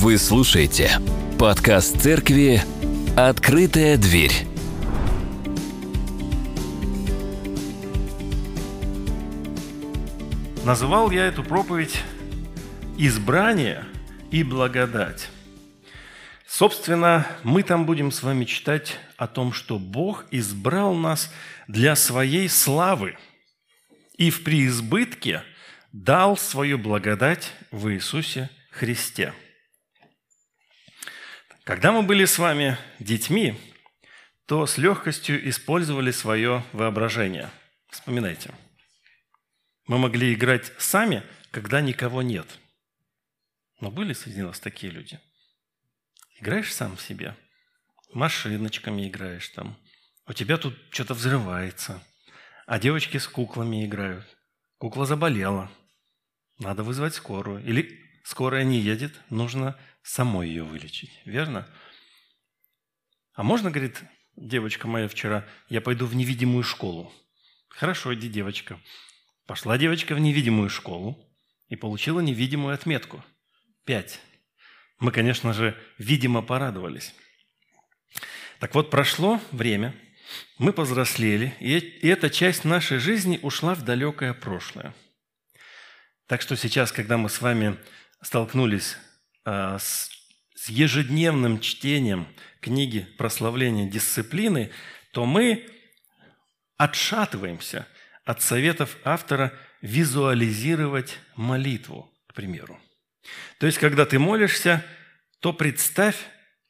Вы слушаете подкаст церкви «Открытая дверь». Называл я эту проповедь «Избрание и благодать». Собственно, мы там будем с вами читать о том, что Бог избрал нас для своей славы и в преизбытке дал свою благодать в Иисусе Христе – когда мы были с вами детьми, то с легкостью использовали свое воображение. Вспоминайте. Мы могли играть сами, когда никого нет. Но были среди нас такие люди. Играешь сам в себе. Машиночками играешь там. У тебя тут что-то взрывается. А девочки с куклами играют. Кукла заболела. Надо вызвать скорую. Или скорая не едет, нужно самой ее вылечить. Верно? А можно, говорит девочка моя вчера, я пойду в невидимую школу. Хорошо, иди, девочка. Пошла девочка в невидимую школу и получила невидимую отметку. Пять. Мы, конечно же, видимо порадовались. Так вот, прошло время, мы повзрослели, и эта часть нашей жизни ушла в далекое прошлое. Так что сейчас, когда мы с вами столкнулись с, с ежедневным чтением книги прославления дисциплины, то мы отшатываемся от советов автора визуализировать молитву, к примеру. То есть, когда ты молишься, то представь,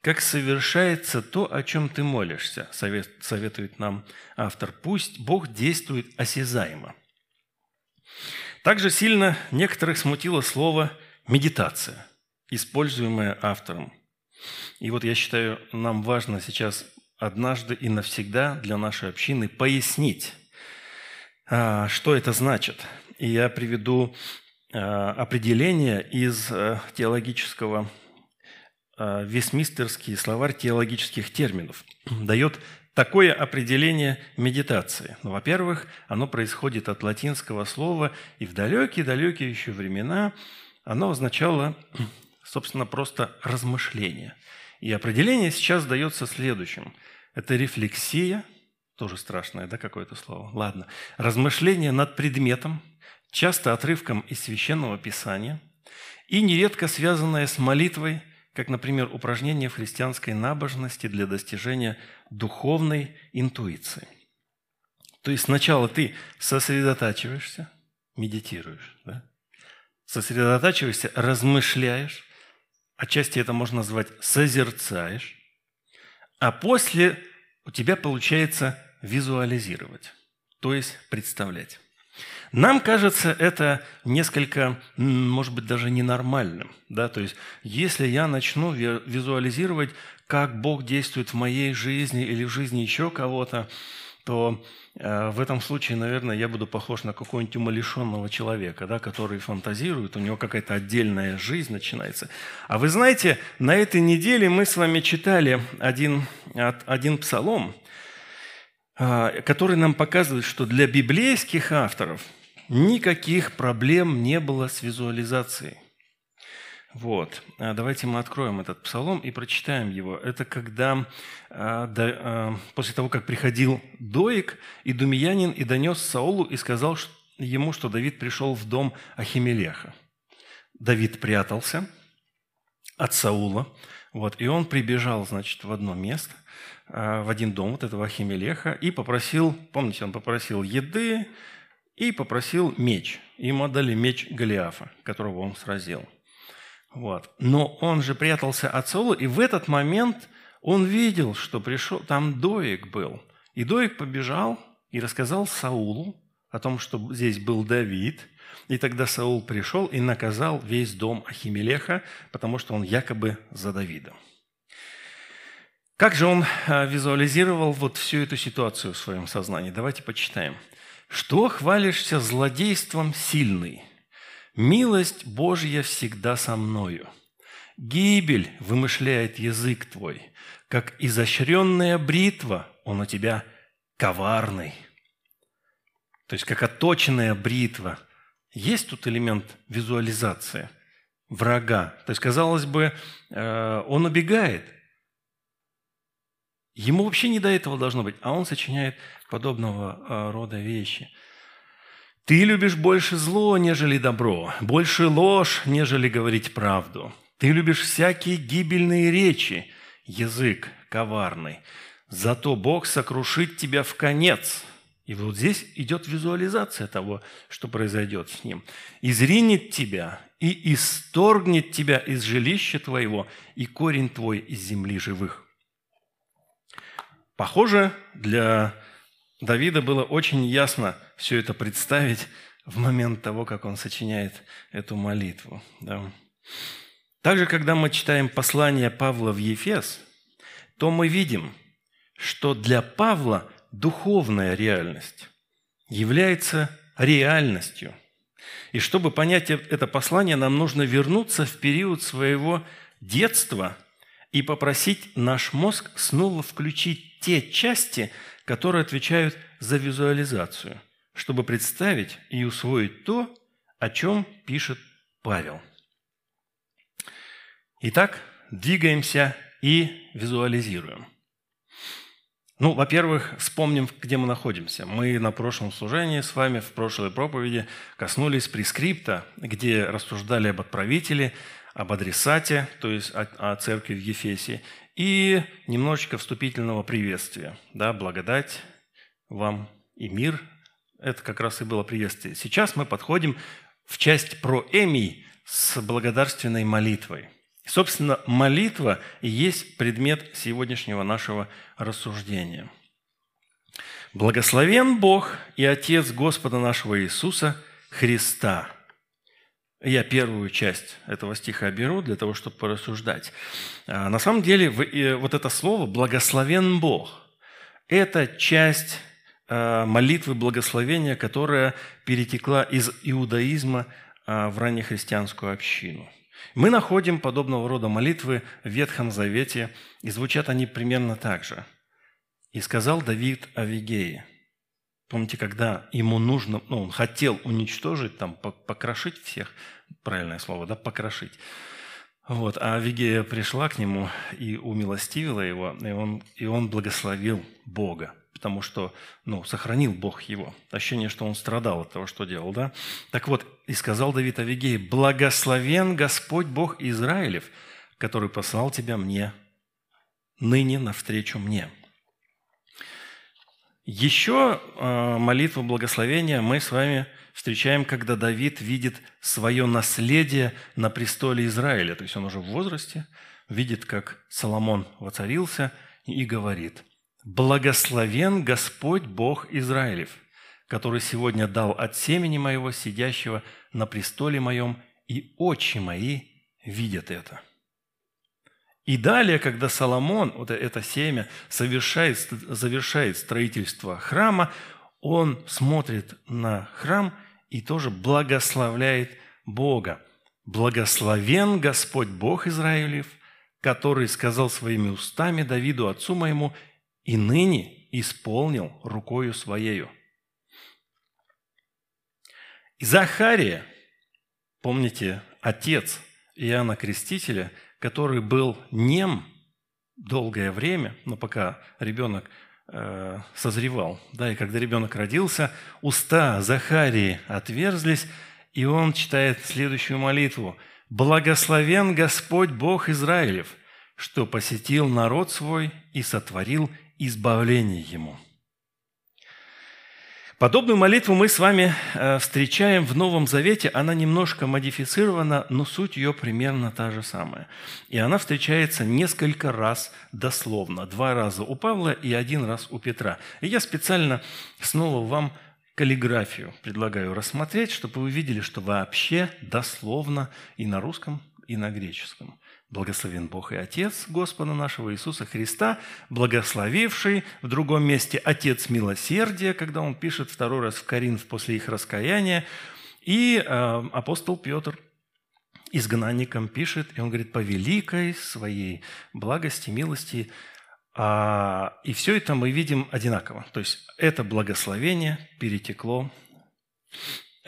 как совершается то, о чем ты молишься, совет, советует нам автор. Пусть Бог действует осязаемо. Также сильно некоторых смутило слово «медитация» используемое автором. И вот я считаю, нам важно сейчас однажды и навсегда для нашей общины пояснить, а, что это значит. И я приведу а, определение из а, теологического Вестмистерский словарь теологических терминов. Дает такое определение медитации. Ну, во-первых, оно происходит от латинского слова, и в далекие-далекие еще времена оно означало собственно, просто размышление. И определение сейчас дается следующим. Это рефлексия, тоже страшное, да, какое-то слово? Ладно. Размышление над предметом, часто отрывком из Священного Писания, и нередко связанное с молитвой, как, например, упражнение в христианской набожности для достижения духовной интуиции. То есть сначала ты сосредотачиваешься, медитируешь, да? сосредотачиваешься, размышляешь, Отчасти это можно назвать созерцаешь, а после у тебя получается визуализировать, то есть представлять. Нам кажется это несколько, может быть, даже ненормальным. Да? То есть, если я начну визуализировать, как Бог действует в моей жизни или в жизни еще кого-то, то э, в этом случае, наверное, я буду похож на какого-нибудь умалишенного человека, да, который фантазирует, у него какая-то отдельная жизнь начинается. А вы знаете, на этой неделе мы с вами читали один, один псалом, э, который нам показывает, что для библейских авторов никаких проблем не было с визуализацией. Вот. А давайте мы откроем этот псалом и прочитаем его. Это когда а, а, после того, как приходил Доик, и Думиянин, и донес Саулу, и сказал ему, что Давид пришел в дом Ахимелеха. Давид прятался от Саула, вот, и он прибежал, значит, в одно место, в один дом вот этого Ахимелеха, и попросил, помните, он попросил еды, и попросил меч. Ему отдали меч Голиафа, которого он сразил – вот. Но он же прятался от Саула, и в этот момент он видел, что пришел, там Доик был. И Доик побежал и рассказал Саулу о том, что здесь был Давид. И тогда Саул пришел и наказал весь дом Ахимелеха, потому что он якобы за Давидом. Как же он а, визуализировал вот всю эту ситуацию в своем сознании? Давайте почитаем. «Что хвалишься злодейством сильный? Милость Божья всегда со мною. Гибель вымышляет язык твой, как изощренная бритва, он у тебя коварный. То есть, как отточенная бритва. Есть тут элемент визуализации. врага. То есть, казалось бы, э, он убегает. Ему вообще не до этого должно быть, а он сочиняет подобного э, рода вещи. Ты любишь больше зло, нежели добро, больше ложь, нежели говорить правду. Ты любишь всякие гибельные речи, язык коварный. Зато Бог сокрушит тебя в конец. И вот здесь идет визуализация того, что произойдет с ним. «Изринет тебя и исторгнет тебя из жилища твоего, и корень твой из земли живых». Похоже, для Давида было очень ясно все это представить в момент того, как он сочиняет эту молитву. Да. Также, когда мы читаем послание Павла в Ефес, то мы видим, что для Павла духовная реальность является реальностью. И чтобы понять это послание, нам нужно вернуться в период своего детства и попросить наш мозг снова включить те части, которые отвечают за визуализацию, чтобы представить и усвоить то, о чем пишет Павел. Итак, двигаемся и визуализируем. Ну, во-первых, вспомним, где мы находимся. Мы на прошлом служении с вами, в прошлой проповеди, коснулись прескрипта, где рассуждали об отправителе, об адресате, то есть о, о церкви в Ефесе, и немножечко вступительного приветствия. Да, благодать вам и мир. Это как раз и было приветствие. Сейчас мы подходим в часть про Эмий с благодарственной молитвой. Собственно, молитва и есть предмет сегодняшнего нашего рассуждения. Благословен Бог и Отец Господа нашего Иисуса Христа – я первую часть этого стиха беру для того, чтобы порассуждать. А, на самом деле, вот это слово «благословен Бог» – это часть молитвы благословения, которая перетекла из иудаизма а, в раннехристианскую общину. Мы находим подобного рода молитвы в Ветхом Завете, и звучат они примерно так же. «И сказал Давид Авигее». Помните, когда ему нужно, ну, он хотел уничтожить, там, покрошить всех, правильное слово, да, покрошить. Вот, а Авигея пришла к нему и умилостивила его, и он, и он благословил Бога, потому что, ну, сохранил Бог его. Ощущение, что он страдал от того, что делал, да? Так вот, и сказал Давид Авигеи, «Благословен Господь Бог Израилев, который послал тебя мне, ныне навстречу мне». Еще э, молитву благословения мы с вами встречаем, когда Давид видит свое наследие на престоле Израиля. То есть он уже в возрасте, видит, как Соломон воцарился и говорит, «Благословен Господь Бог Израилев, который сегодня дал от семени моего, сидящего на престоле моем, и очи мои видят это». И далее, когда Соломон, вот это семя, совершает, завершает строительство храма, он смотрит на храм и тоже благословляет Бога. «Благословен Господь Бог Израилев, который сказал своими устами Давиду, отцу моему, и ныне исполнил рукою своею». И Захария, помните, отец Иоанна Крестителя – который был нем долгое время, но пока ребенок э, созревал. Да, и когда ребенок родился, уста Захарии отверзлись, и он читает следующую молитву. «Благословен Господь Бог Израилев, что посетил народ свой и сотворил избавление ему». Подобную молитву мы с вами э, встречаем в Новом Завете. Она немножко модифицирована, но суть ее примерно та же самая. И она встречается несколько раз дословно. Два раза у Павла и один раз у Петра. И я специально снова вам каллиграфию предлагаю рассмотреть, чтобы вы видели, что вообще дословно и на русском, и на греческом. Благословен Бог и Отец Господа нашего Иисуса Христа, благословивший в другом месте Отец милосердия, когда он пишет второй раз в Коринф после их раскаяния, и э, апостол Петр изгнанникам пишет, и он говорит, по великой своей благости, милости, а, и все это мы видим одинаково. То есть это благословение перетекло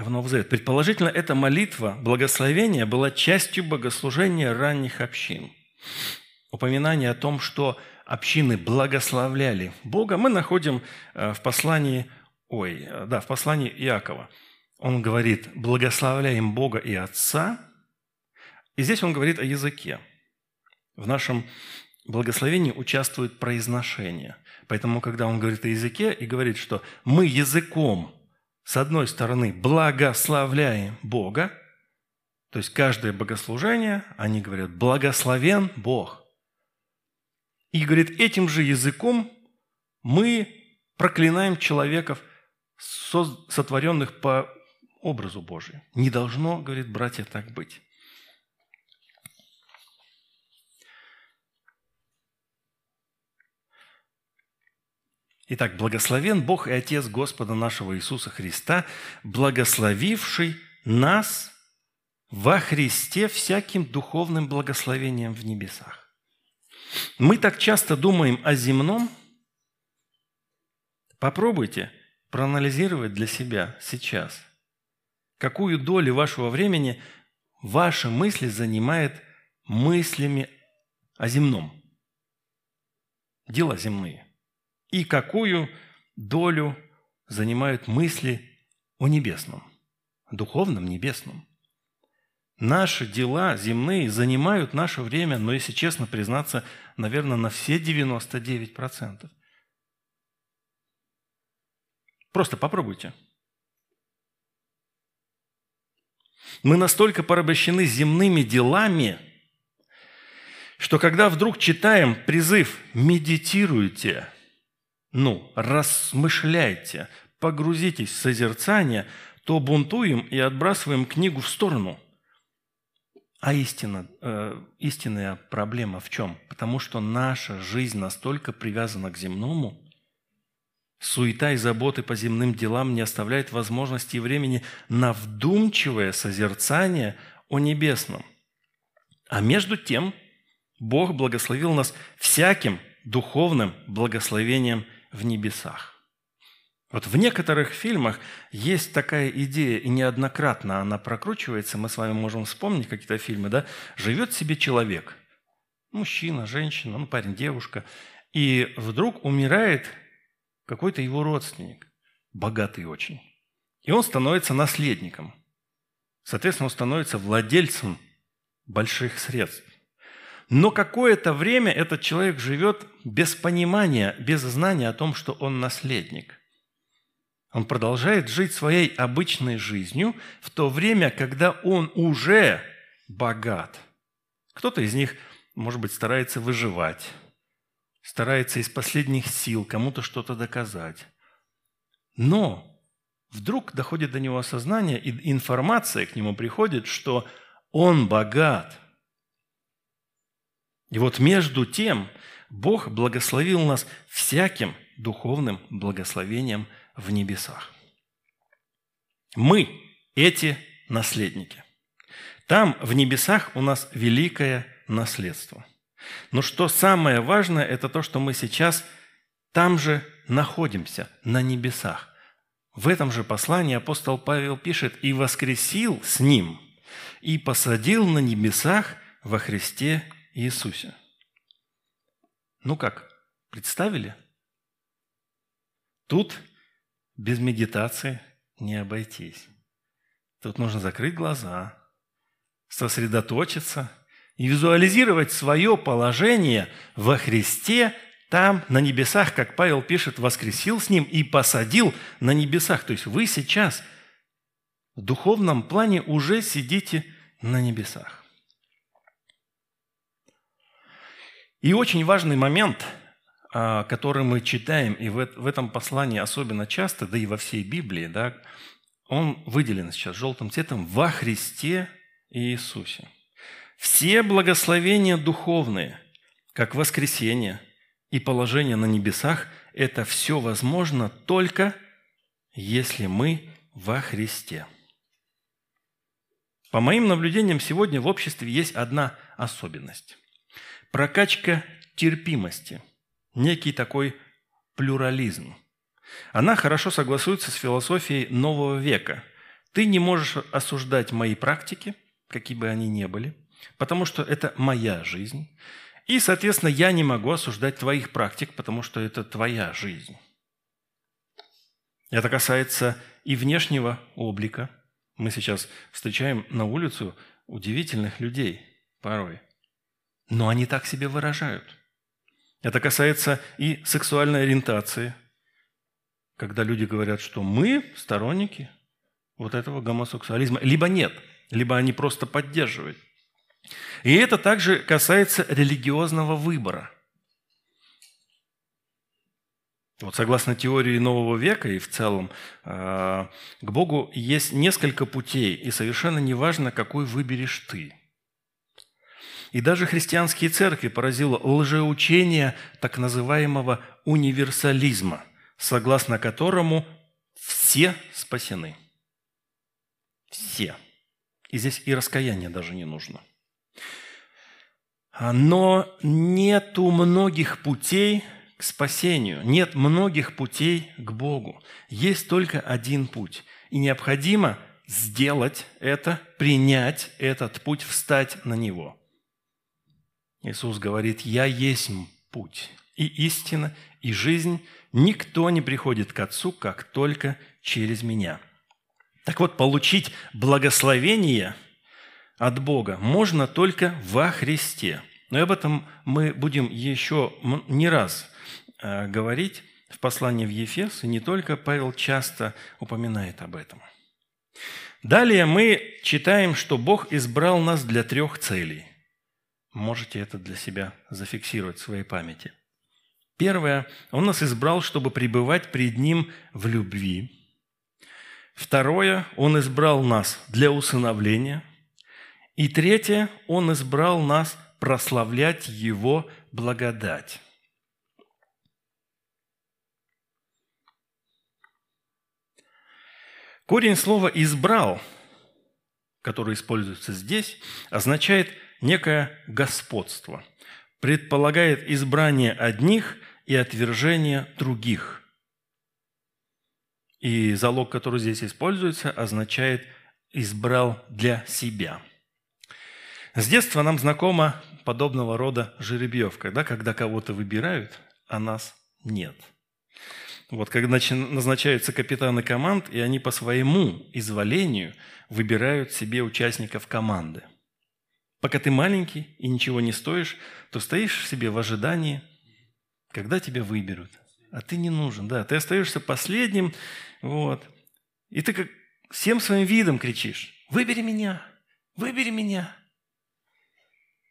в Новый Завет. Предположительно, эта молитва благословения была частью богослужения ранних общин. Упоминание о том, что общины благословляли Бога, мы находим э, в послании, ой, э, да, в послании Иакова. Он говорит, благословляем Бога и Отца. И здесь он говорит о языке. В нашем благословении участвует произношение. Поэтому, когда он говорит о языке и говорит, что мы языком, с одной стороны, благословляем Бога, то есть каждое богослужение, они говорят, благословен Бог. И говорит, этим же языком мы проклинаем человеков, сотворенных по образу Божию. Не должно, говорит, братья, так быть. Итак, благословен Бог и Отец Господа нашего Иисуса Христа, благословивший нас во Христе всяким духовным благословением в небесах. Мы так часто думаем о земном. Попробуйте проанализировать для себя сейчас, какую долю вашего времени ваши мысли занимает мыслями о земном, дела земные, и какую долю занимают мысли о небесном, духовном небесном. Наши дела земные занимают наше время, но, если честно признаться, наверное, на все 99%. Просто попробуйте. Мы настолько порабощены земными делами, что когда вдруг читаем призыв «медитируйте», ну, размышляйте, погрузитесь в созерцание, то бунтуем и отбрасываем книгу в сторону – а истина, э, истинная проблема в чем? Потому что наша жизнь настолько привязана к земному, суета и заботы по земным делам не оставляет возможности и времени на вдумчивое созерцание о небесном. А между тем Бог благословил нас всяким духовным благословением в небесах. Вот в некоторых фильмах есть такая идея, и неоднократно она прокручивается, мы с вами можем вспомнить какие-то фильмы, да? Живет себе человек, мужчина, женщина, ну, парень, девушка, и вдруг умирает какой-то его родственник, богатый очень, и он становится наследником. Соответственно, он становится владельцем больших средств. Но какое-то время этот человек живет без понимания, без знания о том, что он наследник. Он продолжает жить своей обычной жизнью в то время, когда он уже богат. Кто-то из них, может быть, старается выживать, старается из последних сил кому-то что-то доказать. Но вдруг доходит до него осознание, и информация к нему приходит, что он богат. И вот между тем Бог благословил нас всяким духовным благословением – в небесах. Мы эти наследники. Там, в небесах, у нас великое наследство. Но что самое важное, это то, что мы сейчас там же находимся, на небесах. В этом же послании апостол Павел пишет, «И воскресил с Ним, и посадил на небесах во Христе Иисусе». Ну как, представили? Тут без медитации не обойтись. Тут нужно закрыть глаза, сосредоточиться и визуализировать свое положение во Христе там, на небесах, как Павел пишет, воскресил с ним и посадил на небесах. То есть вы сейчас в духовном плане уже сидите на небесах. И очень важный момент – а, который мы читаем, и в этом послании особенно часто, да и во всей Библии, да, он выделен сейчас желтым цветом во Христе Иисусе. Все благословения духовные, как воскресение и положение на небесах, это все возможно только если мы во Христе. По моим наблюдениям, сегодня в обществе есть одна особенность. Прокачка терпимости – некий такой плюрализм. Она хорошо согласуется с философией нового века. Ты не можешь осуждать мои практики, какие бы они ни были, потому что это моя жизнь. И, соответственно, я не могу осуждать твоих практик, потому что это твоя жизнь. Это касается и внешнего облика. Мы сейчас встречаем на улицу удивительных людей порой. Но они так себе выражают. Это касается и сексуальной ориентации, когда люди говорят, что мы сторонники вот этого гомосексуализма. Либо нет, либо они просто поддерживают. И это также касается религиозного выбора. Вот согласно теории нового века и в целом, э, к Богу есть несколько путей, и совершенно неважно, какой выберешь ты. И даже христианские церкви поразило лжеучение так называемого универсализма, согласно которому все спасены. Все. И здесь и раскаяние даже не нужно. Но нету многих путей к спасению, нет многих путей к Богу. Есть только один путь. И необходимо сделать это, принять этот путь, встать на него. Иисус говорит, «Я есть путь, и истина, и жизнь. Никто не приходит к Отцу, как только через Меня». Так вот, получить благословение от Бога можно только во Христе. Но об этом мы будем еще не раз э, говорить в послании в Ефес, и не только Павел часто упоминает об этом. Далее мы читаем, что Бог избрал нас для трех целей. Можете это для себя зафиксировать в своей памяти. Первое, Он нас избрал, чтобы пребывать пред Ним в любви – Второе, Он избрал нас для усыновления. И третье, Он избрал нас прославлять Его благодать. Корень слова «избрал», который используется здесь, означает некое господство, предполагает избрание одних и отвержение других – и залог, который здесь используется, означает «избрал для себя». С детства нам знакома подобного рода жеребьевка, да, когда кого-то выбирают, а нас нет. Вот когда назначаются капитаны команд, и они по своему изволению выбирают себе участников команды. Пока ты маленький и ничего не стоишь, то стоишь себе в ожидании, когда тебя выберут. А ты не нужен, да. Ты остаешься последним, вот. И ты как всем своим видом кричишь, выбери меня, выбери меня.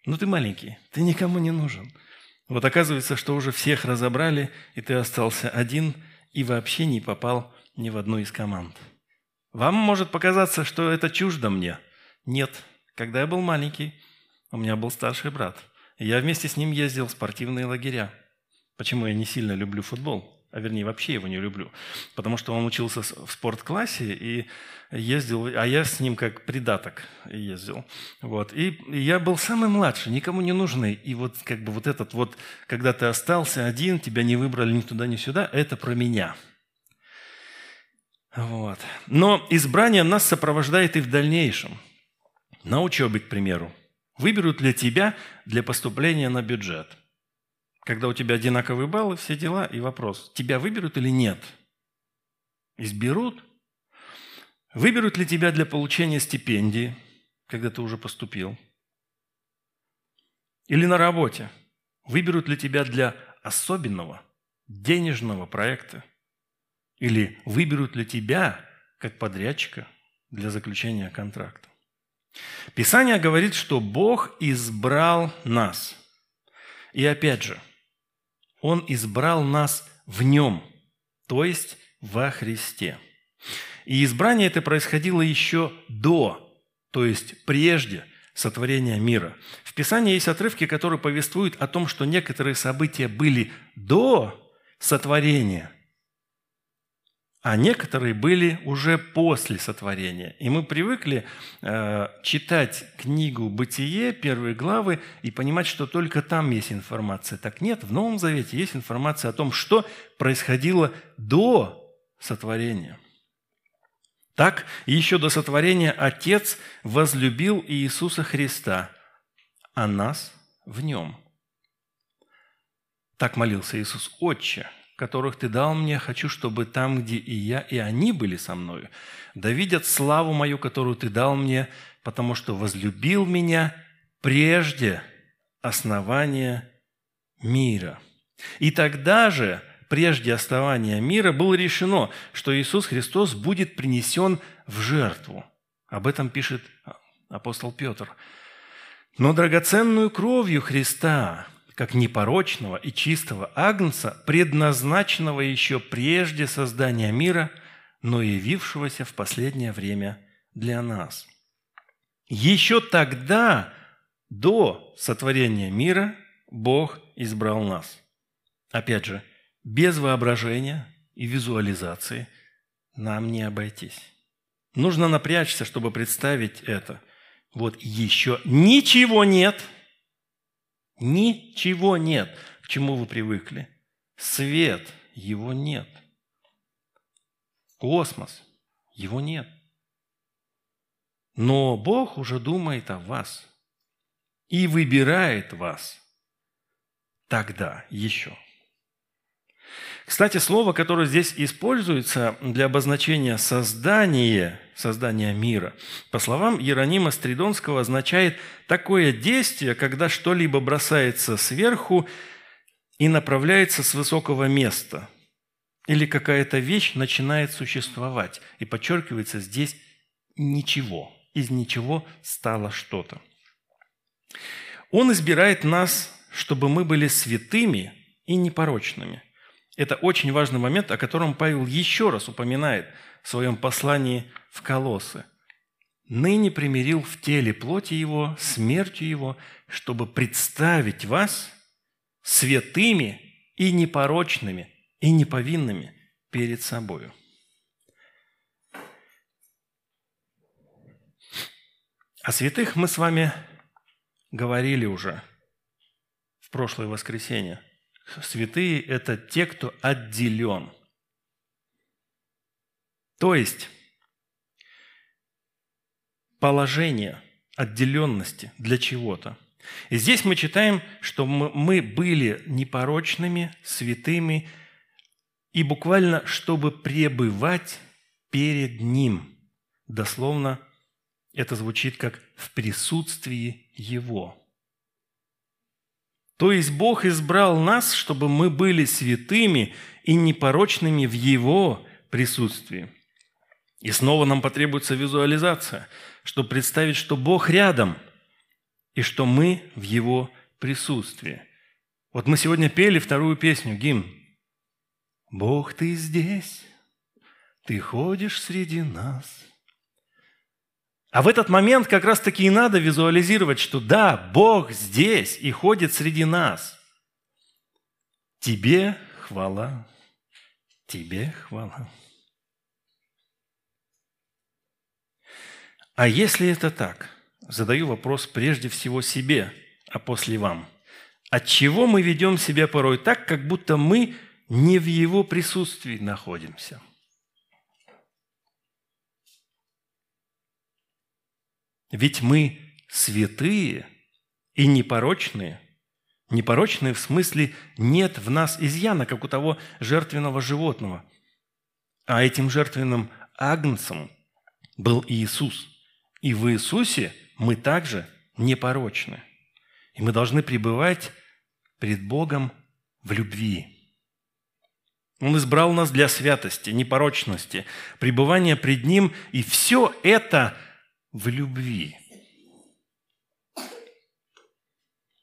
Ну ты маленький, ты никому не нужен. Вот оказывается, что уже всех разобрали, и ты остался один и вообще не попал ни в одну из команд. Вам может показаться, что это чуждо мне. Нет. Когда я был маленький, у меня был старший брат. я вместе с ним ездил в спортивные лагеря. Почему я не сильно люблю футбол? а вернее вообще его не люблю, потому что он учился в спортклассе и ездил, а я с ним как придаток ездил. Вот. И я был самый младший, никому не нужный. И вот как бы вот этот вот, когда ты остался один, тебя не выбрали ни туда, ни сюда, это про меня. Вот. Но избрание нас сопровождает и в дальнейшем. На учебе, к примеру. Выберут для тебя для поступления на бюджет – когда у тебя одинаковые баллы, все дела, и вопрос, тебя выберут или нет? Изберут? Выберут ли тебя для получения стипендии, когда ты уже поступил? Или на работе? Выберут ли тебя для особенного денежного проекта? Или выберут ли тебя как подрядчика для заключения контракта? Писание говорит, что Бог избрал нас. И опять же, он избрал нас в Нем, то есть во Христе. И избрание это происходило еще до, то есть прежде сотворения мира. В Писании есть отрывки, которые повествуют о том, что некоторые события были до сотворения – а некоторые были уже после сотворения. И мы привыкли э, читать книгу «Бытие», первые главы, и понимать, что только там есть информация. Так нет, в Новом Завете есть информация о том, что происходило до сотворения. Так, еще до сотворения Отец возлюбил Иисуса Христа, а нас в Нем. Так молился Иисус, «Отче, которых Ты дал мне, хочу, чтобы там, где и я, и они были со мною, да видят славу мою, которую Ты дал мне, потому что возлюбил меня прежде основания мира». И тогда же прежде основания мира, было решено, что Иисус Христос будет принесен в жертву. Об этом пишет апостол Петр. Но драгоценную кровью Христа, как непорочного и чистого агнца, предназначенного еще прежде создания мира, но явившегося в последнее время для нас. Еще тогда, до сотворения мира, Бог избрал нас. Опять же, без воображения и визуализации нам не обойтись. Нужно напрячься, чтобы представить это. Вот еще ничего нет. Ничего нет, к чему вы привыкли. Свет, его нет. Космос, его нет. Но Бог уже думает о вас и выбирает вас тогда еще – кстати, слово, которое здесь используется для обозначения создания, создания мира, по словам Иеронима Стридонского, означает такое действие, когда что-либо бросается сверху и направляется с высокого места, или какая-то вещь начинает существовать, и подчеркивается здесь ничего, из ничего стало что-то. Он избирает нас, чтобы мы были святыми и непорочными – это очень важный момент, о котором Павел еще раз упоминает в своем послании в Колосы. «Ныне примирил в теле плоти его, смертью его, чтобы представить вас святыми и непорочными, и неповинными перед собою». О святых мы с вами говорили уже в прошлое воскресенье – Святые – это те, кто отделен. То есть положение отделенности для чего-то. И здесь мы читаем, что мы были непорочными, святыми, и буквально, чтобы пребывать перед Ним. Дословно это звучит как «в присутствии Его». То есть Бог избрал нас, чтобы мы были святыми и непорочными в Его присутствии. И снова нам потребуется визуализация, чтобы представить, что Бог рядом и что мы в Его присутствии. Вот мы сегодня пели вторую песню, гимн. «Бог, Ты здесь, Ты ходишь среди нас». А в этот момент как раз-таки и надо визуализировать, что да, Бог здесь и ходит среди нас. Тебе хвала, тебе хвала. А если это так, задаю вопрос прежде всего себе, а после вам. От чего мы ведем себя порой так, как будто мы не в его присутствии находимся – Ведь мы святые и непорочные. Непорочные в смысле нет в нас изъяна, как у того жертвенного животного. А этим жертвенным агнцем был Иисус. И в Иисусе мы также непорочны. И мы должны пребывать пред Богом в любви. Он избрал нас для святости, непорочности, пребывания пред Ним, и все это – в любви.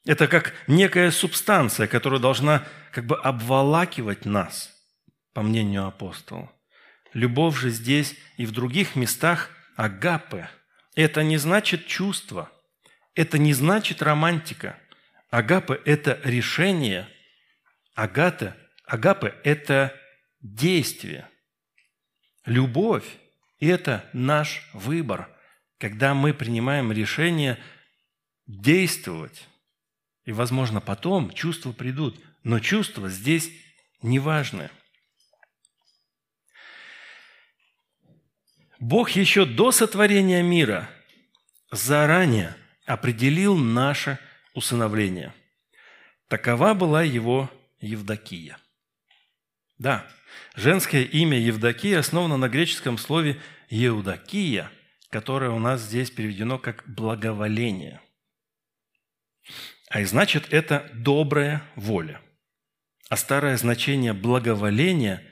Это как некая субстанция, которая должна как бы обволакивать нас, по мнению апостола. Любовь же здесь и в других местах агапы. Это не значит чувство, это не значит романтика. Агапы – это решение, агата, агапы – это действие. Любовь – это наш выбор – когда мы принимаем решение действовать. И, возможно, потом чувства придут, но чувства здесь неважны. Бог еще до сотворения мира заранее определил наше усыновление. Такова была его Евдокия. Да, женское имя Евдокия основано на греческом слове «еудокия», которое у нас здесь переведено как «благоволение». А и значит, это добрая воля. А старое значение благоволения,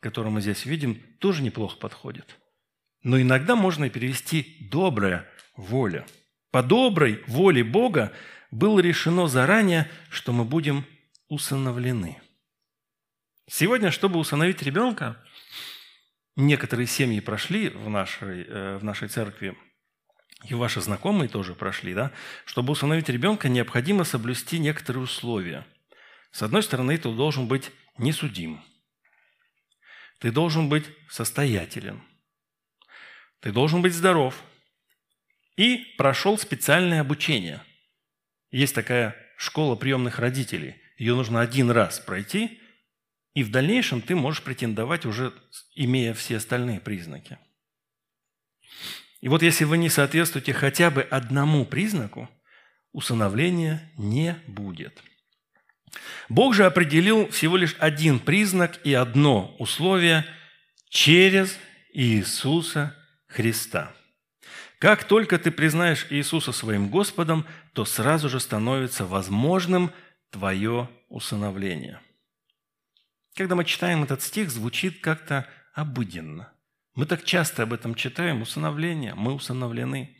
которое мы здесь видим, тоже неплохо подходит. Но иногда можно и перевести «добрая воля». По доброй воле Бога было решено заранее, что мы будем усыновлены. Сегодня, чтобы усыновить ребенка, некоторые семьи прошли в нашей, э, в нашей церкви, и ваши знакомые тоже прошли, да? Чтобы усыновить ребенка, необходимо соблюсти некоторые условия. С одной стороны, ты должен быть несудим. Ты должен быть состоятелен. Ты должен быть здоров. И прошел специальное обучение. Есть такая школа приемных родителей. Ее нужно один раз пройти, и в дальнейшем ты можешь претендовать уже, имея все остальные признаки. И вот если вы не соответствуете хотя бы одному признаку, усыновления не будет. Бог же определил всего лишь один признак и одно условие через Иисуса Христа. Как только ты признаешь Иисуса своим Господом, то сразу же становится возможным твое усыновление. Когда мы читаем этот стих, звучит как-то обыденно. Мы так часто об этом читаем, усыновление, мы усыновлены.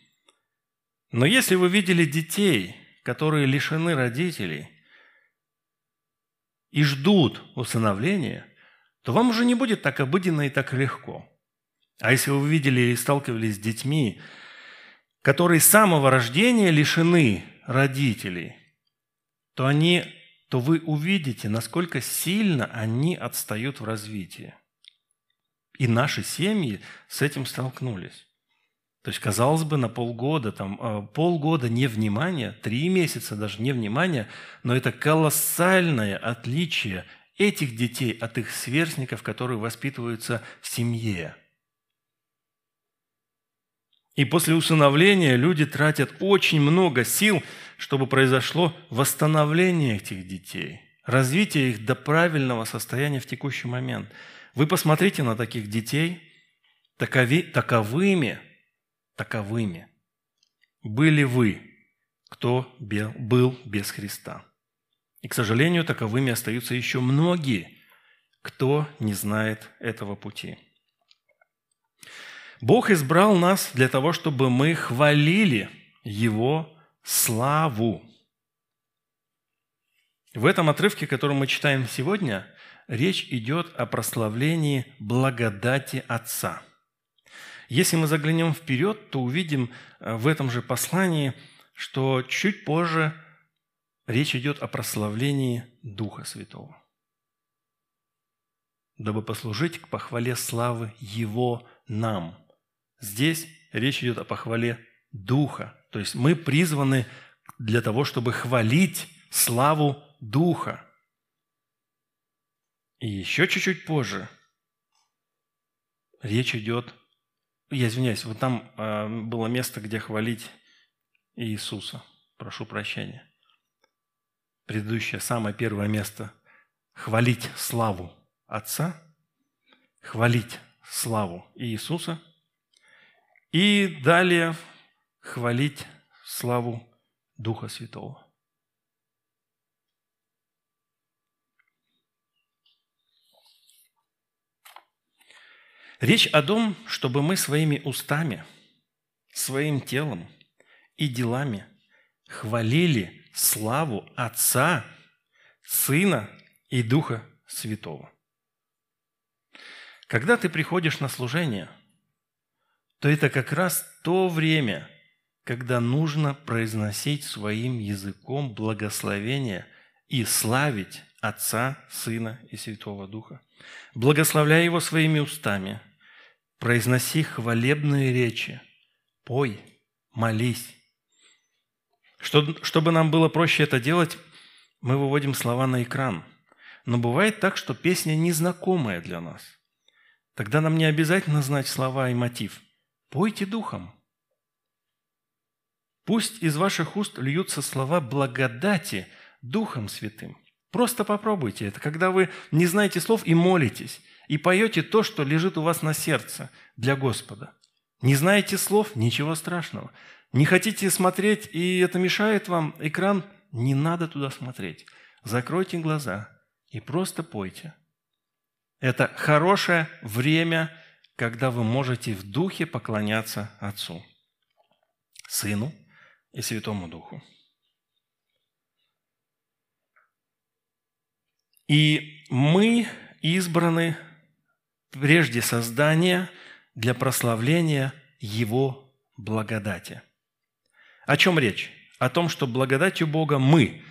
Но если вы видели детей, которые лишены родителей и ждут усыновления, то вам уже не будет так обыденно и так легко. А если вы видели или сталкивались с детьми, которые с самого рождения лишены родителей, то, они, то вы увидите, насколько сильно они отстают в развитии. И наши семьи с этим столкнулись. То есть, казалось бы, на полгода, там, а, полгода невнимания, три месяца даже невнимания, но это колоссальное отличие этих детей от их сверстников, которые воспитываются в семье. И после усыновления люди тратят очень много сил, чтобы произошло восстановление этих детей, развитие их до правильного состояния в текущий момент – вы посмотрите на таких детей, такови, таковыми, таковыми были вы, кто был без Христа. И, к сожалению, таковыми остаются еще многие, кто не знает этого пути. Бог избрал нас для того, чтобы мы хвалили Его славу. В этом отрывке, который мы читаем сегодня, речь идет о прославлении благодати Отца. Если мы заглянем вперед, то увидим э, в этом же послании, что чуть позже речь идет о прославлении Духа Святого, дабы послужить к похвале славы Его нам. Здесь речь идет о похвале Духа, то есть мы призваны для того, чтобы хвалить славу Духа. И еще чуть-чуть позже речь идет, я извиняюсь, вот там э, было место, где хвалить Иисуса. Прошу прощения. Предыдущее, самое первое место. Хвалить славу Отца, хвалить славу Иисуса и далее хвалить славу Духа Святого. Речь о том, чтобы мы своими устами, своим телом и делами хвалили славу Отца, Сына и Духа Святого. Когда ты приходишь на служение, то это как раз то время, когда нужно произносить своим языком благословение и славить Отца, Сына и Святого Духа. Благословляй Его своими устами – произноси хвалебные речи, пой, молись. Чтобы нам было проще это делать, мы выводим слова на экран. Но бывает так, что песня незнакомая для нас. тогда нам не обязательно знать слова и мотив. Пойте духом. Пусть из ваших уст льются слова благодати Духом Святым. Просто попробуйте это, когда вы не знаете слов и молитесь, и поете то, что лежит у вас на сердце для Господа. Не знаете слов – ничего страшного. Не хотите смотреть, и это мешает вам экран – не надо туда смотреть. Закройте глаза и просто пойте. Это хорошее время, когда вы можете в духе поклоняться Отцу, Сыну и Святому Духу. И мы избраны прежде создания для прославления Его благодати. О чем речь? О том, что благодатью Бога мы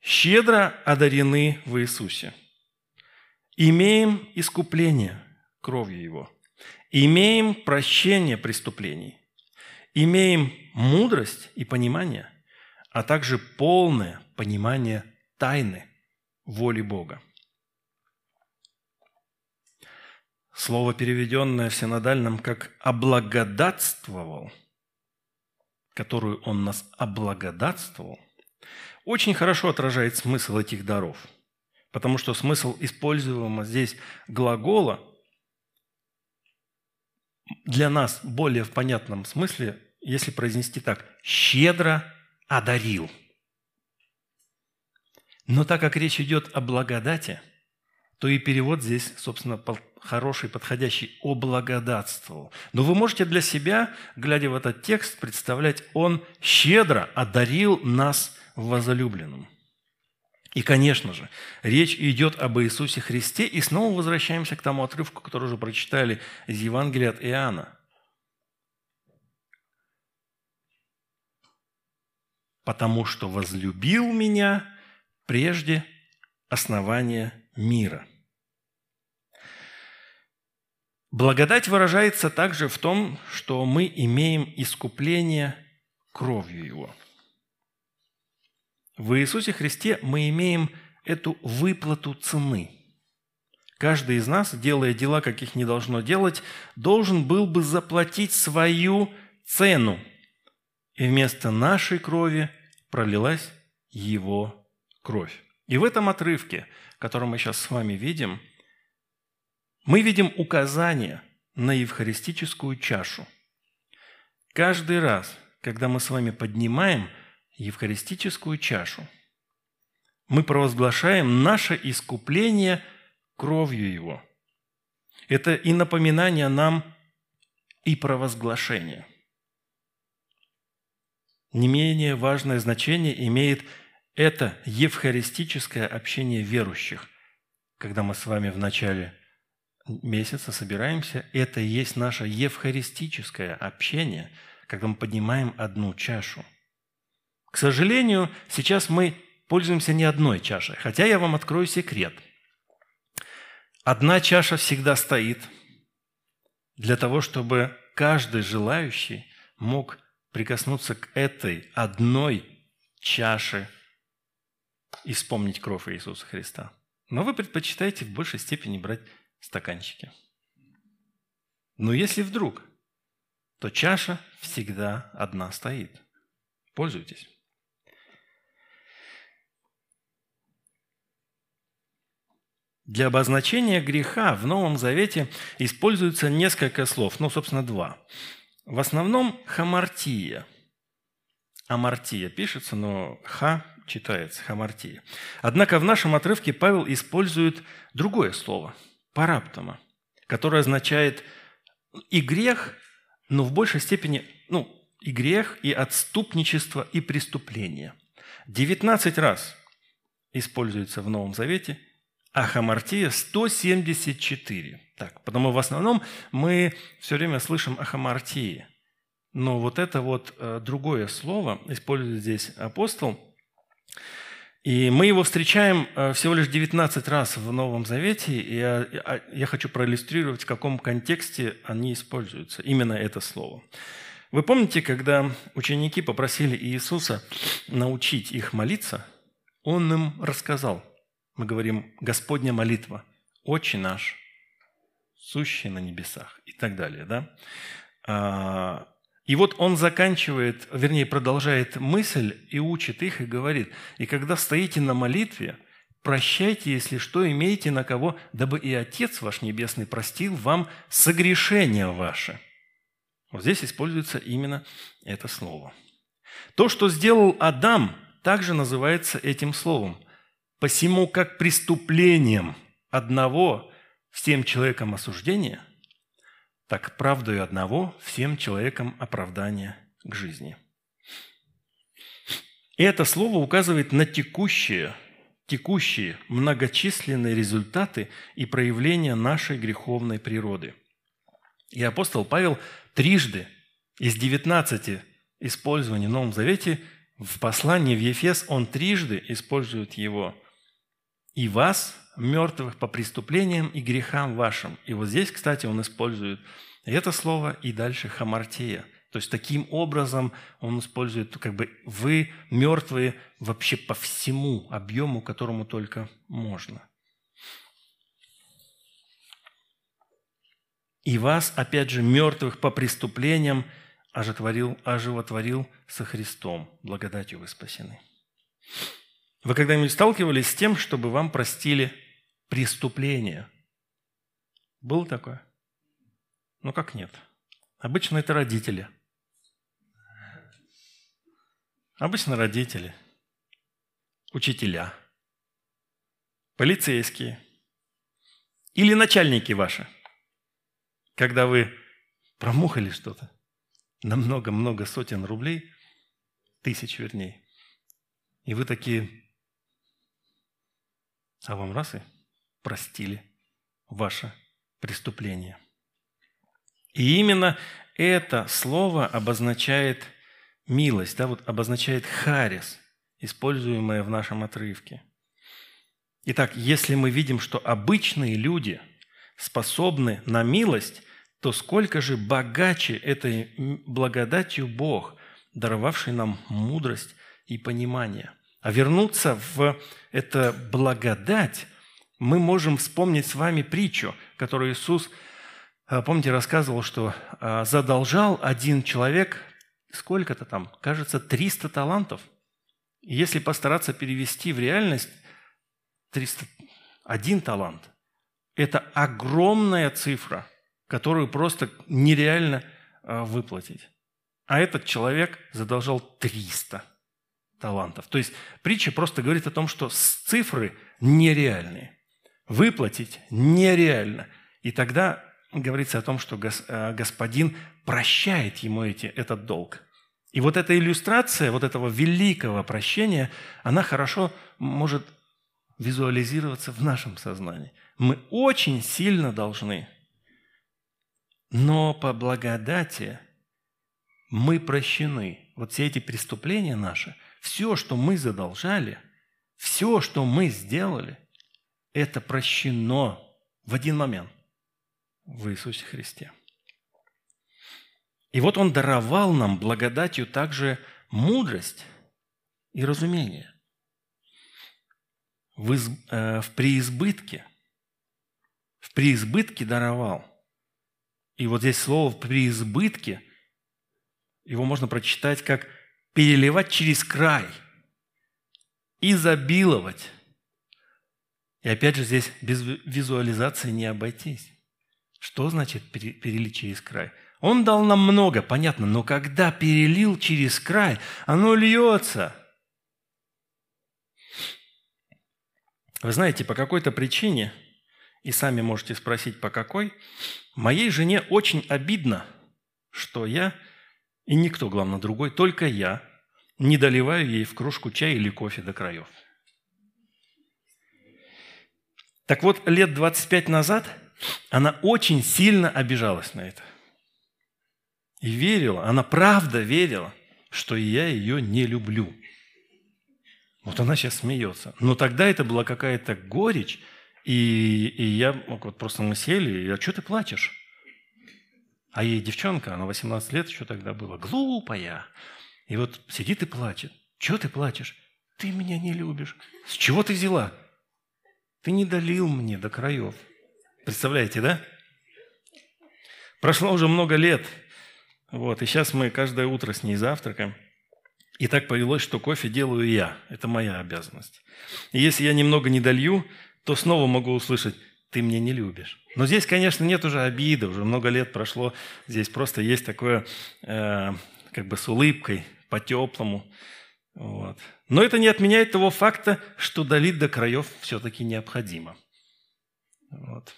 щедро одарены в Иисусе. Имеем искупление кровью Его. Имеем прощение преступлений. Имеем мудрость и понимание, а также полное понимание тайны воли Бога. Слово, переведенное в синодальном как «облагодатствовал», которую Он нас облагодатствовал, очень хорошо отражает смысл этих даров, потому что смысл используемого здесь глагола для нас более в понятном смысле, если произнести так, «щедро одарил». Но так как речь идет о благодати, то и перевод здесь, собственно, хороший, подходящий «облагодатствовал». Но вы можете для себя, глядя в этот текст, представлять, он щедро одарил нас возлюбленным. И, конечно же, речь идет об Иисусе Христе, и снова возвращаемся к тому отрывку, который уже прочитали из Евангелия от Иоанна. «Потому что возлюбил меня прежде основания мира». Благодать выражается также в том, что мы имеем искупление кровью Его. В Иисусе Христе мы имеем эту выплату цены. Каждый из нас, делая дела, каких не должно делать, должен был бы заплатить свою цену. И вместо нашей крови пролилась Его кровь. И в этом отрывке, который мы сейчас с вами видим – мы видим указание на евхаристическую чашу. Каждый раз, когда мы с вами поднимаем евхаристическую чашу, мы провозглашаем наше искупление кровью Его. Это и напоминание нам, и провозглашение. Не менее важное значение имеет это евхаристическое общение верующих, когда мы с вами в начале месяца собираемся, это и есть наше евхаристическое общение, когда мы поднимаем одну чашу. К сожалению, сейчас мы пользуемся не одной чашей, хотя я вам открою секрет. Одна чаша всегда стоит для того, чтобы каждый желающий мог прикоснуться к этой одной чаше и вспомнить кровь Иисуса Христа. Но вы предпочитаете в большей степени брать стаканчике. Но если вдруг, то чаша всегда одна стоит. Пользуйтесь. Для обозначения греха в Новом Завете используется несколько слов, ну, собственно, два. В основном хамартия. Амартия пишется, но ха читается, хамартия. Однако в нашем отрывке Павел использует другое слово – параптома, которое означает и грех, но в большей степени, ну, и грех, и отступничество, и преступление. 19 раз используется в Новом Завете, а хамартия 174. Так, потому в основном мы все время слышим о. Но вот это вот э, другое слово использует здесь апостол – и мы его встречаем э, всего лишь 19 раз в Новом Завете, и я, я хочу проиллюстрировать, в каком контексте они используются, именно это слово. Вы помните, когда ученики попросили Иисуса научить их молиться, Он им рассказал. Мы говорим «Господня молитва, Отче наш». сущий на небесах и так далее. Да? А, и вот он заканчивает, вернее, продолжает мысль и учит их, и говорит, «И когда стоите на молитве, прощайте, если что, имеете на кого, дабы и Отец ваш Небесный простил вам согрешения ваши». Вот здесь используется именно это слово. То, что сделал Адам, также называется этим словом. «Посему, как преступлением одного всем человекам осуждение – так правдою одного всем человекам оправдание к жизни. И это слово указывает на текущие, текущие многочисленные результаты и проявления нашей греховной природы. И апостол Павел трижды из 19 использований в Новом Завете в послании в Ефес он трижды использует его. «И вас, мертвых по преступлениям и грехам вашим. И вот здесь, кстати, он использует это слово и дальше хамартия. То есть таким образом он использует как бы вы мертвые вообще по всему объему, которому только можно. И вас, опять же, мертвых по преступлениям оживотворил, оживотворил со Христом. Благодатью вы спасены. Вы когда-нибудь сталкивались с тем, чтобы вам простили преступление? Было такое? Ну как нет? Обычно это родители. Обычно родители, учителя, полицейские или начальники ваши, когда вы промухали что-то на много-много сотен рублей, тысяч вернее, и вы такие а вам раз и простили ваше преступление. И именно это слово обозначает милость, да, вот обозначает харис, используемое в нашем отрывке. Итак, если мы видим, что обычные люди способны на милость, то сколько же богаче этой благодатью Бог, даровавший нам мудрость и понимание – а вернуться в эту благодать, мы можем вспомнить с вами притчу, которую Иисус, а, помните, рассказывал, что а, задолжал один человек, сколько-то там, кажется, 300 талантов. если постараться перевести в реальность, 300, один талант – это огромная цифра, которую просто нереально а, выплатить. А этот человек задолжал 300 талантов. То есть притча просто говорит о том, что цифры нереальные. Выплатить нереально. И тогда говорится о том, что э, господин прощает ему эти, этот долг. И вот эта иллюстрация вот этого великого прощения, она хорошо может визуализироваться в нашем сознании. Мы очень сильно должны, но по благодати мы прощены. Вот все эти преступления наши – все, что мы задолжали, все, что мы сделали, это прощено в один момент в Иисусе Христе. И вот Он даровал нам благодатью также мудрость и разумение. В, из, э, в преизбытке. В преизбытке даровал. И вот здесь слово «в преизбытке», его можно прочитать как – переливать через край, изобиловать. И опять же здесь без визуализации не обойтись. Что значит перелить через край? Он дал нам много, понятно, но когда перелил через край, оно льется. Вы знаете, по какой-то причине, и сами можете спросить, по какой, моей жене очень обидно, что я и никто, главное, другой, только я не доливаю ей в кружку чая или кофе до краев. Так вот, лет 25 назад она очень сильно обижалась на это. И верила, она правда верила, что я ее не люблю. Вот она сейчас смеется. Но тогда это была какая-то горечь, и, и я, вот просто мы сели, и, а что ты плачешь? А ей девчонка, она 18 лет еще тогда была, глупая. И вот сидит и плачет. Чего ты плачешь? Ты меня не любишь. С чего ты взяла? Ты не долил мне до краев. Представляете, да? Прошло уже много лет. Вот, и сейчас мы каждое утро с ней завтракаем. И так повелось, что кофе делаю я. Это моя обязанность. И если я немного не долью, то снова могу услышать «ты мне не любишь». Но здесь, конечно, нет уже обиды, уже много лет прошло. Здесь просто есть такое, э, как бы с улыбкой, по-теплому. Вот. Но это не отменяет того факта, что долить до краев все-таки необходимо. Вот.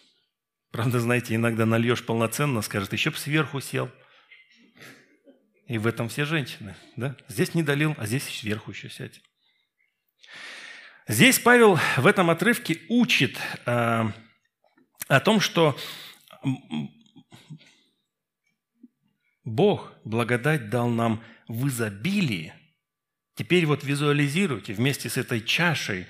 Правда, знаете, иногда нальешь полноценно, скажет, еще бы сверху сел. И в этом все женщины. Да? Здесь не долил, а здесь сверху еще сядь. Здесь Павел в этом отрывке учит э, о том, что Бог благодать дал нам в изобилии. Теперь вот визуализируйте вместе с этой чашей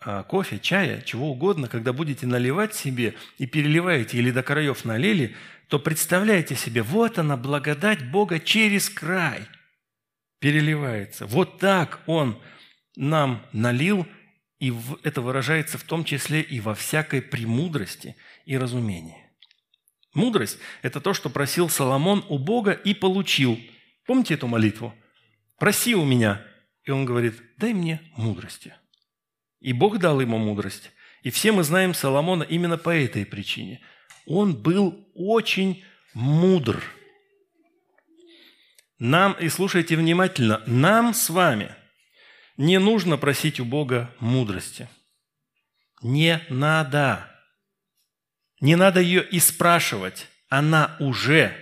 а, кофе, чая, чего угодно, когда будете наливать себе и переливаете или до краев налили, то представляете себе, вот она, благодать Бога через край переливается. Вот так Он нам налил, и это выражается в том числе и во всякой премудрости и разумении. Мудрость – это то, что просил Соломон у Бога и получил. Помните эту молитву? «Проси у меня». И он говорит, дай мне мудрости – и Бог дал ему мудрость. И все мы знаем Соломона именно по этой причине. Он был очень мудр. Нам, и слушайте внимательно, нам с вами не нужно просить у Бога мудрости. Не надо. Не надо ее и спрашивать. Она уже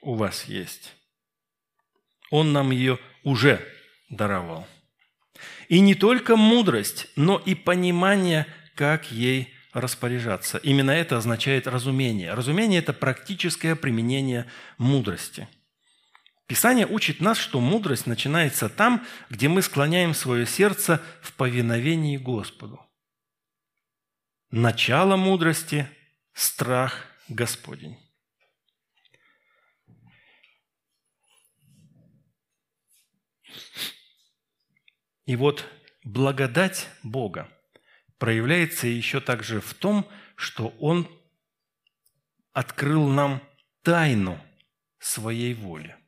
у вас есть. Он нам ее уже даровал. И не только мудрость, но и понимание, как ей распоряжаться. Именно это означает разумение. Разумение – это практическое применение мудрости. Писание учит нас, что мудрость начинается там, где мы склоняем свое сердце в повиновении Господу. Начало мудрости – страх Господень. И вот благодать Бога проявляется еще также в том, что Он открыл нам тайну своей воли.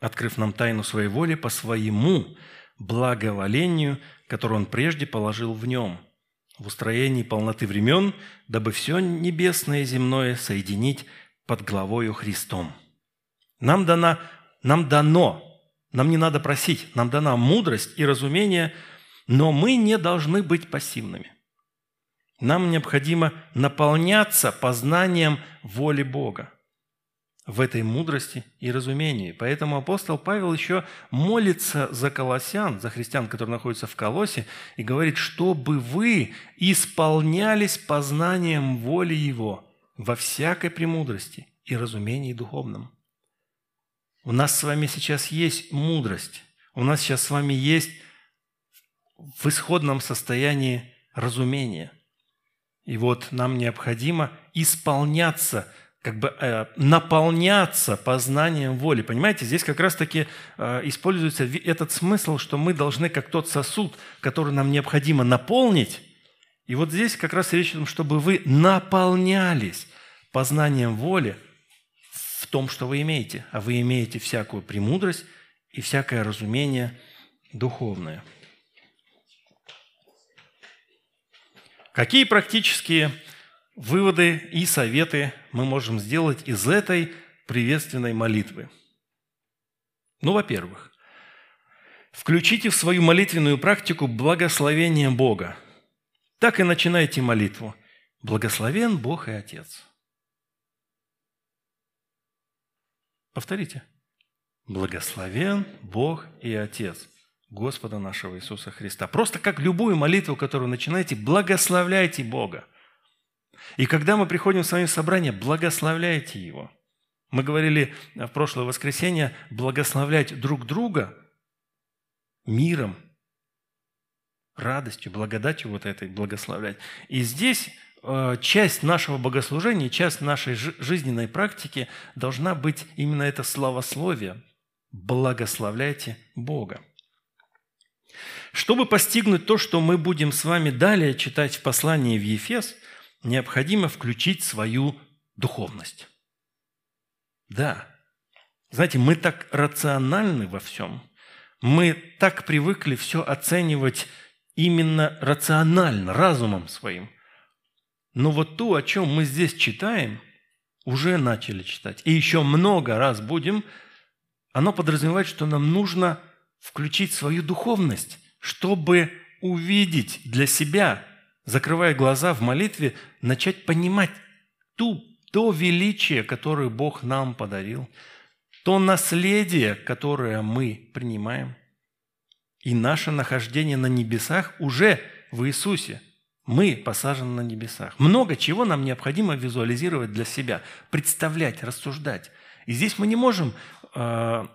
Открыв нам тайну своей воли по своему благоволению, которое Он прежде положил в нем, в устроении полноты времен, дабы все небесное и земное соединить под главою Христом. Нам, дана, нам дано нам не надо просить, нам дана мудрость и разумение, но мы не должны быть пассивными. Нам необходимо наполняться познанием воли Бога в этой мудрости и разумении. Поэтому апостол Павел еще молится за колосян, за христиан, которые находятся в Колосе, и говорит, чтобы вы исполнялись познанием воли Его во всякой премудрости и разумении духовном. У нас с вами сейчас есть мудрость. У нас сейчас с вами есть в исходном состоянии разумение. И вот нам необходимо исполняться, как бы э, наполняться познанием воли. Понимаете, здесь как раз-таки э, используется этот смысл, что мы должны, как тот сосуд, который нам необходимо наполнить. И вот здесь как раз речь о том, чтобы вы наполнялись познанием воли – в том, что вы имеете, а вы имеете всякую премудрость и всякое разумение духовное. Какие практические выводы и советы мы можем сделать из этой приветственной молитвы? Ну, во-первых, включите в свою молитвенную практику благословение Бога. Так и начинайте молитву. Благословен Бог и Отец – Повторите. Благословен Бог и Отец Господа нашего Иисуса Христа. Просто как любую молитву, которую начинаете, благословляйте Бога. И когда мы приходим в свое собрание, благословляйте Его. Мы говорили в прошлое воскресенье благословлять друг друга миром, радостью, благодатью вот этой благословлять. И здесь Э, часть нашего богослужения, часть нашей жизненной практики должна быть именно это славословие. Благословляйте Бога. Чтобы постигнуть то, что мы будем с вами далее читать в послании в Ефес, необходимо включить свою духовность. Да. Знаете, мы так рациональны во всем. Мы так привыкли все оценивать именно рационально, разумом своим. Но вот то, о чем мы здесь читаем, уже начали читать, и еще много раз будем, оно подразумевает, что нам нужно включить свою духовность, чтобы увидеть для себя, закрывая глаза в молитве, начать понимать ту, то величие, которое Бог нам подарил, то наследие, которое мы принимаем, и наше нахождение на небесах уже в Иисусе. Мы посажены на небесах. Много чего нам необходимо визуализировать для себя, представлять, рассуждать. И здесь мы не можем э,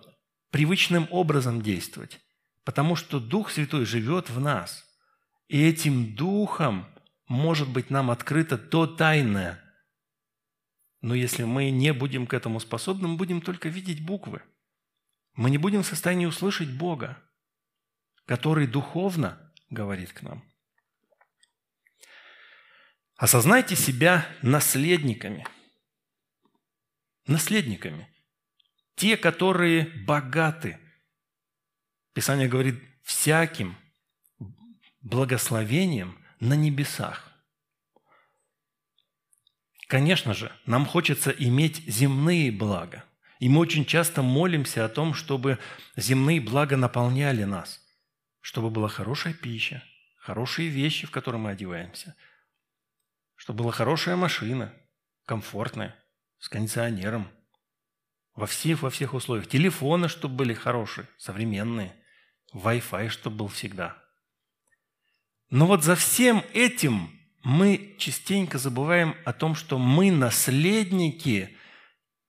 привычным образом действовать, потому что Дух Святой живет в нас. И этим Духом может быть нам открыто то тайное. Но если мы не будем к этому способны, мы будем только видеть буквы. Мы не будем в состоянии услышать Бога, который духовно говорит к нам. Осознайте себя наследниками. Наследниками. Те, которые богаты. Писание говорит, всяким благословением на небесах. Конечно же, нам хочется иметь земные блага. И мы очень часто молимся о том, чтобы земные блага наполняли нас, чтобы была хорошая пища, хорошие вещи, в которые мы одеваемся, чтобы была хорошая машина, комфортная, с кондиционером, во всех, во всех условиях. Телефоны, чтобы были хорошие, современные. Wi-Fi, чтобы был всегда. Но вот за всем этим мы частенько забываем о том, что мы наследники,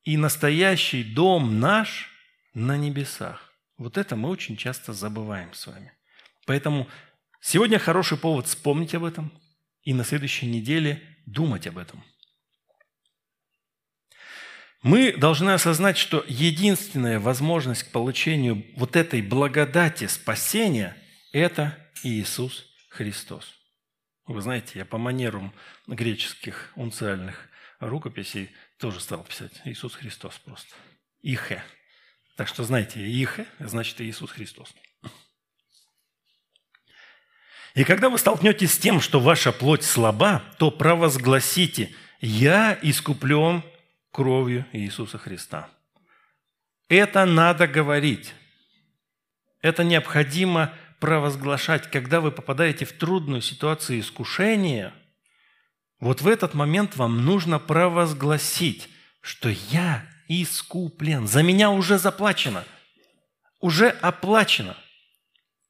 и настоящий дом наш на небесах. Вот это мы очень часто забываем с вами. Поэтому сегодня хороший повод вспомнить об этом и на следующей неделе думать об этом – мы должны осознать, что единственная возможность к получению вот этой благодати спасения – это Иисус Христос. Вы знаете, я по манерам греческих унциальных рукописей тоже стал писать Иисус Христос просто. Ихе. Так что знаете, Ихе значит Иисус Христос. И когда вы столкнетесь с тем, что ваша плоть слаба, то провозгласите «Я искуплен кровью Иисуса Христа. Это надо говорить. Это необходимо провозглашать. Когда вы попадаете в трудную ситуацию искушения, вот в этот момент вам нужно провозгласить, что я искуплен. За меня уже заплачено. Уже оплачено.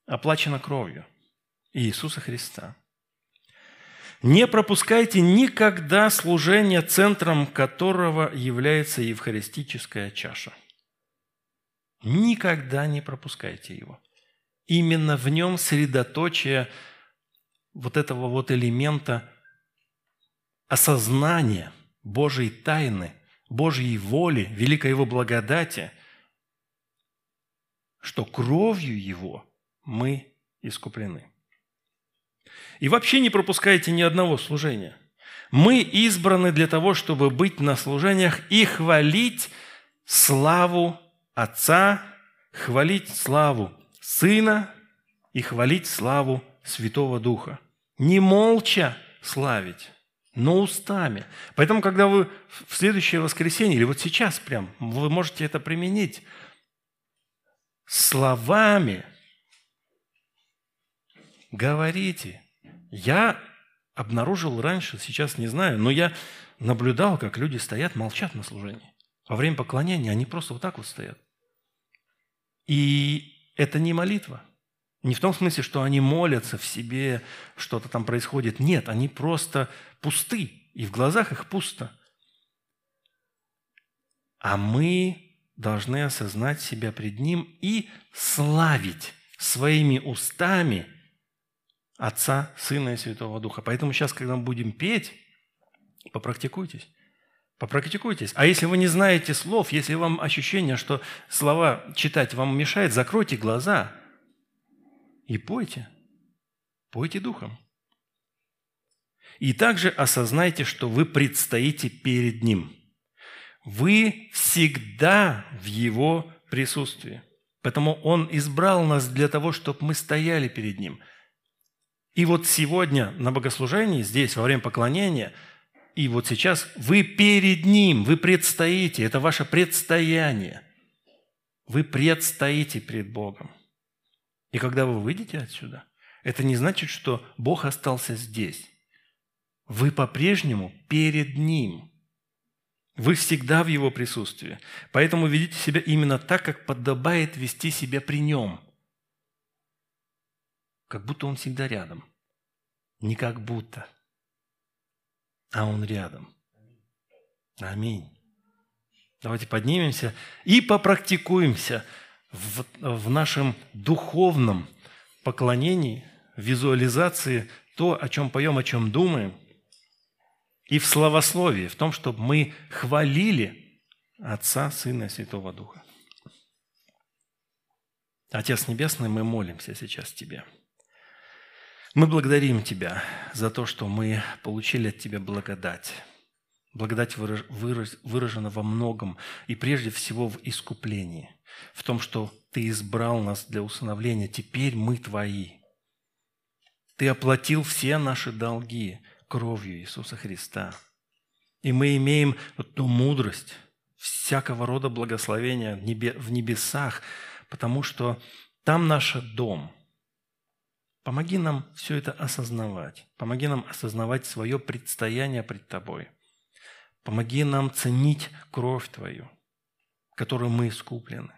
Оплачено кровью Иисуса Христа. Не пропускайте никогда служение, центром которого является евхаристическая чаша. Никогда не пропускайте его. Именно в нем средоточие вот этого вот элемента осознания Божьей тайны, Божьей воли, великой Его благодати, что кровью Его мы искуплены. И вообще не пропускайте ни одного служения. Мы избраны для того, чтобы быть на служениях и хвалить славу Отца, хвалить славу Сына и хвалить славу Святого Духа. Не молча славить, но устами. Поэтому, когда вы в следующее воскресенье, или вот сейчас прям, вы можете это применить, словами говорите – я обнаружил раньше, сейчас не знаю, но я наблюдал, как люди стоят, молчат на служении. Во время поклонения они просто вот так вот стоят. И это не молитва. Не в том смысле, что они молятся в себе, что-то там происходит. Нет, они просто пусты, и в глазах их пусто. А мы должны осознать себя пред Ним и славить своими устами – Отца, Сына и Святого Духа. Поэтому сейчас, когда мы будем петь, попрактикуйтесь. Попрактикуйтесь. А если вы не знаете слов, если вам ощущение, что слова читать вам мешает, закройте глаза и пойте. Пойте духом. И также осознайте, что вы предстоите перед Ним. Вы всегда в Его присутствии. Поэтому Он избрал нас для того, чтобы мы стояли перед Ним. И вот сегодня на богослужении, здесь, во время поклонения, и вот сейчас вы перед Ним, вы предстоите, это ваше предстояние. Вы предстоите перед Богом. И когда вы выйдете отсюда, это не значит, что Бог остался здесь. Вы по-прежнему перед Ним – вы всегда в Его присутствии. Поэтому ведите себя именно так, как подобает вести себя при Нем. Как будто Он всегда рядом. Не как будто, а Он рядом. Аминь. Давайте поднимемся и попрактикуемся в, в нашем духовном поклонении, визуализации, то, о чем поем, о чем думаем – и в славословии, в том, чтобы мы хвалили Отца, Сына и Святого Духа. Отец Небесный, мы молимся сейчас Тебе. Мы благодарим Тебя за то, что мы получили от Тебя благодать. Благодать выражена во многом, и прежде всего в искуплении, в том, что Ты избрал нас для усыновления. Теперь мы Твои. Ты оплатил все наши долги – кровью Иисуса Христа. И мы имеем ту мудрость, всякого рода благословения в небесах, потому что там наш дом. Помоги нам все это осознавать. Помоги нам осознавать свое предстояние пред Тобой. Помоги нам ценить кровь Твою, которую мы искуплены.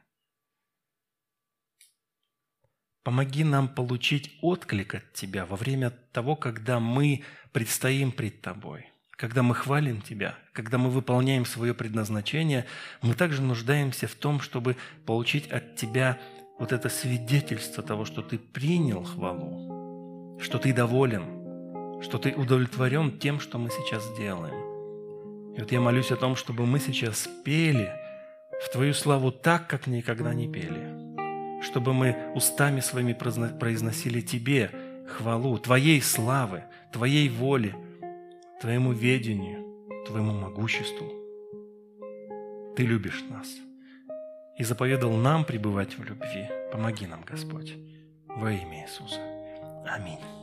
Помоги нам получить отклик от Тебя во время того, когда мы предстоим пред Тобой. Когда мы хвалим Тебя, когда мы выполняем свое предназначение, мы также нуждаемся в том, чтобы получить от Тебя вот это свидетельство того, что Ты принял хвалу, что Ты доволен, что Ты удовлетворен тем, что мы сейчас делаем. И вот я молюсь о том, чтобы мы сейчас пели в Твою славу так, как никогда не пели – чтобы мы устами своими произносили Тебе хвалу, Твоей славы, Твоей воле, Твоему ведению, Твоему могуществу. Ты любишь нас и заповедал нам пребывать в любви. Помоги нам, Господь, во имя Иисуса. Аминь.